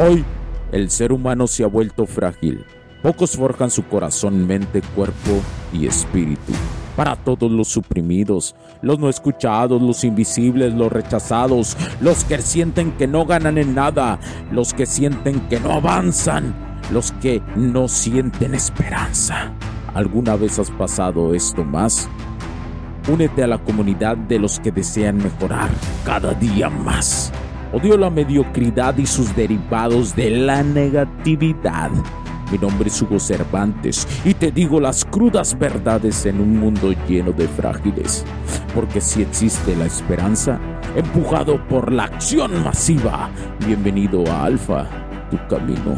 Hoy, el ser humano se ha vuelto frágil. Pocos forjan su corazón, mente, cuerpo y espíritu. Para todos los suprimidos, los no escuchados, los invisibles, los rechazados, los que sienten que no ganan en nada, los que sienten que no avanzan, los que no sienten esperanza. ¿Alguna vez has pasado esto más? Únete a la comunidad de los que desean mejorar cada día más. Odio la mediocridad y sus derivados de la negatividad. Mi nombre es Hugo Cervantes y te digo las crudas verdades en un mundo lleno de frágiles. Porque si existe la esperanza, empujado por la acción masiva, bienvenido a Alfa, tu camino.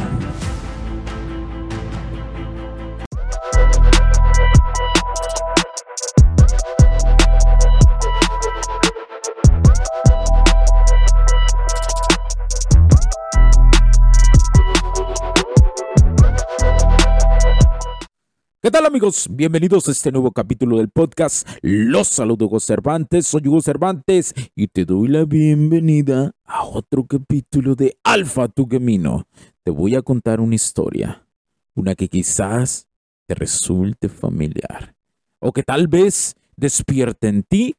Bienvenidos a este nuevo capítulo del podcast. Los saludo Hugo Cervantes, soy Hugo Cervantes y te doy la bienvenida a otro capítulo de Alfa Tu Camino. Te voy a contar una historia, una que quizás te resulte familiar o que tal vez despierte en ti.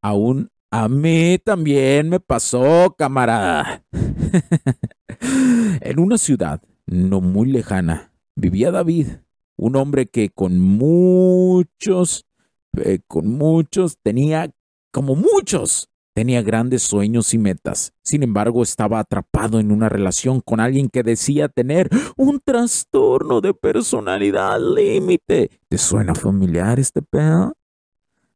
Aún a mí también me pasó, camarada. en una ciudad no muy lejana vivía David un hombre que con muchos, eh, con muchos, tenía, como muchos, tenía grandes sueños y metas. Sin embargo, estaba atrapado en una relación con alguien que decía tener un trastorno de personalidad límite. ¿Te suena familiar este pedo?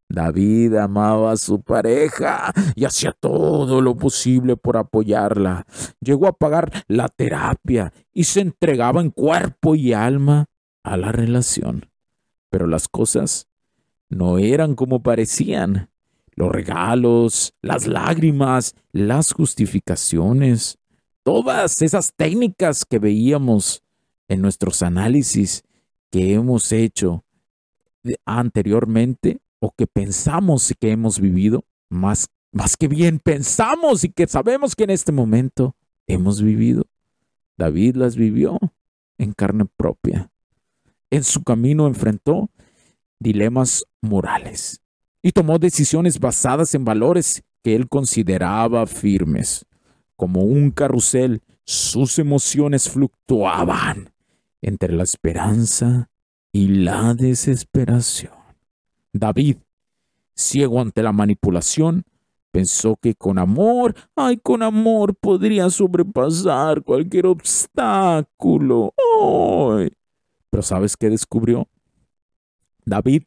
David amaba a su pareja y hacía todo lo posible por apoyarla. Llegó a pagar la terapia y se entregaba en cuerpo y alma a la relación. Pero las cosas no eran como parecían. Los regalos, las lágrimas, las justificaciones, todas esas técnicas que veíamos en nuestros análisis que hemos hecho anteriormente o que pensamos que hemos vivido, más, más que bien pensamos y que sabemos que en este momento hemos vivido. David las vivió en carne propia en su camino enfrentó dilemas morales y tomó decisiones basadas en valores que él consideraba firmes. Como un carrusel, sus emociones fluctuaban entre la esperanza y la desesperación. David, ciego ante la manipulación, pensó que con amor, ay, con amor podría sobrepasar cualquier obstáculo. ¡Ay! Pero ¿sabes qué descubrió? David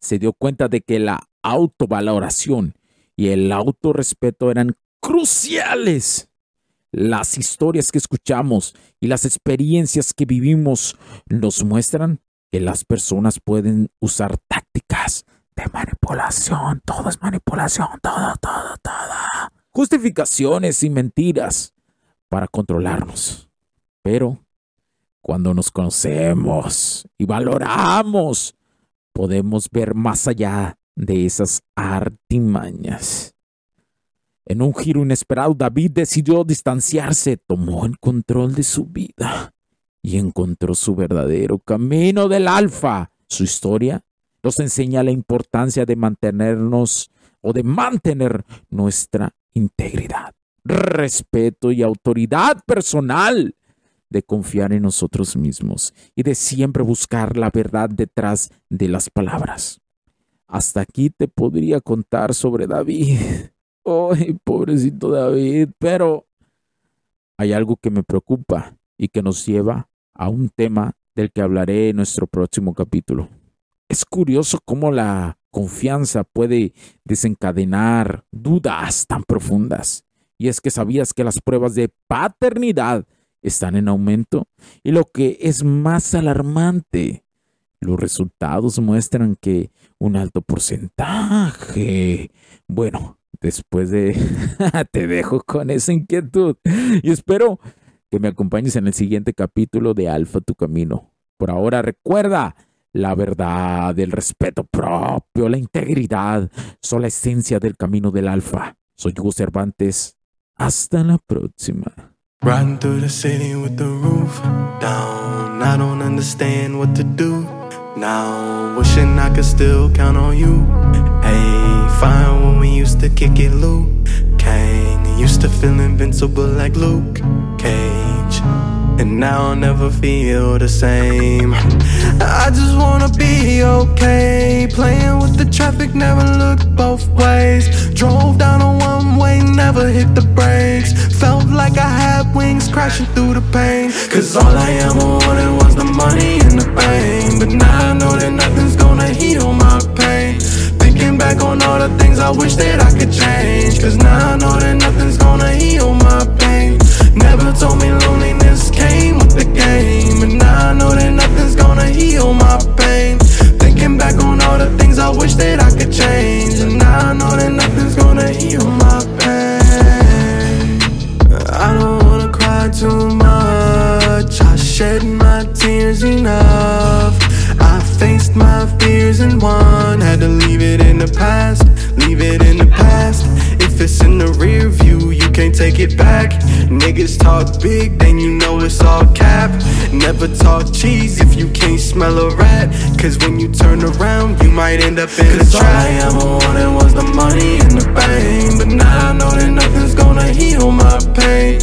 se dio cuenta de que la autovaloración y el autorrespeto eran cruciales. Las historias que escuchamos y las experiencias que vivimos nos muestran que las personas pueden usar tácticas de manipulación. Todo es manipulación, todo, todo, todo. Justificaciones y mentiras para controlarnos. Pero cuando nos conocemos y valoramos, podemos ver más allá de esas artimañas. En un giro inesperado, David decidió distanciarse, tomó el control de su vida y encontró su verdadero camino del alfa. Su historia nos enseña la importancia de mantenernos o de mantener nuestra integridad, respeto y autoridad personal de confiar en nosotros mismos y de siempre buscar la verdad detrás de las palabras. Hasta aquí te podría contar sobre David. Ay, pobrecito David, pero hay algo que me preocupa y que nos lleva a un tema del que hablaré en nuestro próximo capítulo. Es curioso cómo la confianza puede desencadenar dudas tan profundas. Y es que sabías que las pruebas de paternidad están en aumento. Y lo que es más alarmante, los resultados muestran que un alto porcentaje, bueno, después de... te dejo con esa inquietud y espero que me acompañes en el siguiente capítulo de Alfa Tu Camino. Por ahora recuerda, la verdad, el respeto propio, la integridad son la esencia del camino del Alfa. Soy Hugo Cervantes. Hasta la próxima. Riding through the city with the roof down. I don't understand what to do now. Wishing I could still count on you. Hey, fine when we used to kick it, Luke. Kang used to feel invincible like Luke Cage. And now I'll never feel the same. I just wanna be okay. Playing the traffic, never looked both ways. Drove down a one way, never hit the brakes. Felt like I had wings crashing through the pain. Cause all I ever wanted was the money and the fame. But now I know that nothing's gonna heal my pain. Thinking back on all the things I wish that I could change. Cause now I know that nothing's gonna heal my pain. Never told me loneliness came with the game. And now I know that nothing's gonna heal my pain. That I could change. And now I know that nothing's gonna heal take it back. Niggas talk big, then you know it's all cap. Never talk cheese if you can't smell a rat. Cause when you turn around, you might end up in a trap. All I ever wanted was the money and the fame. But now I know that nothing's gonna heal my pain.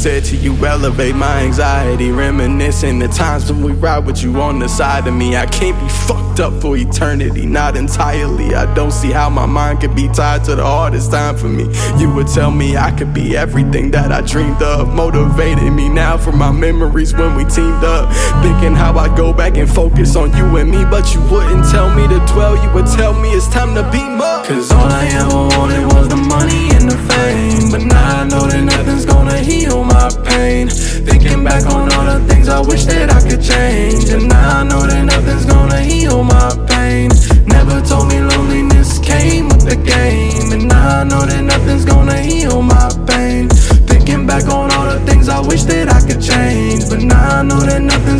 Said to you elevate my anxiety. Reminiscing the times when we ride with you on the side of me. I can't be fucked up for eternity, not entirely. I don't see how my mind could be tied to the hardest time for me. You would tell me I could be everything that I dreamed of. Motivated me now for my memories when we teamed up. Thinking how I go back and focus on you and me. But you wouldn't tell me to dwell, you would tell me it's time to beam up. Cause all I ever wanted was the money and the fame. But now I know that nothing's gonna heal my pain. Thinking back on all the things I wish that I could change. And now I know that nothing's gonna heal my pain. Never told me loneliness came with the game. And now I know that nothing's gonna heal my pain. Thinking back on all the things I wish that I could change. But now I know that nothing's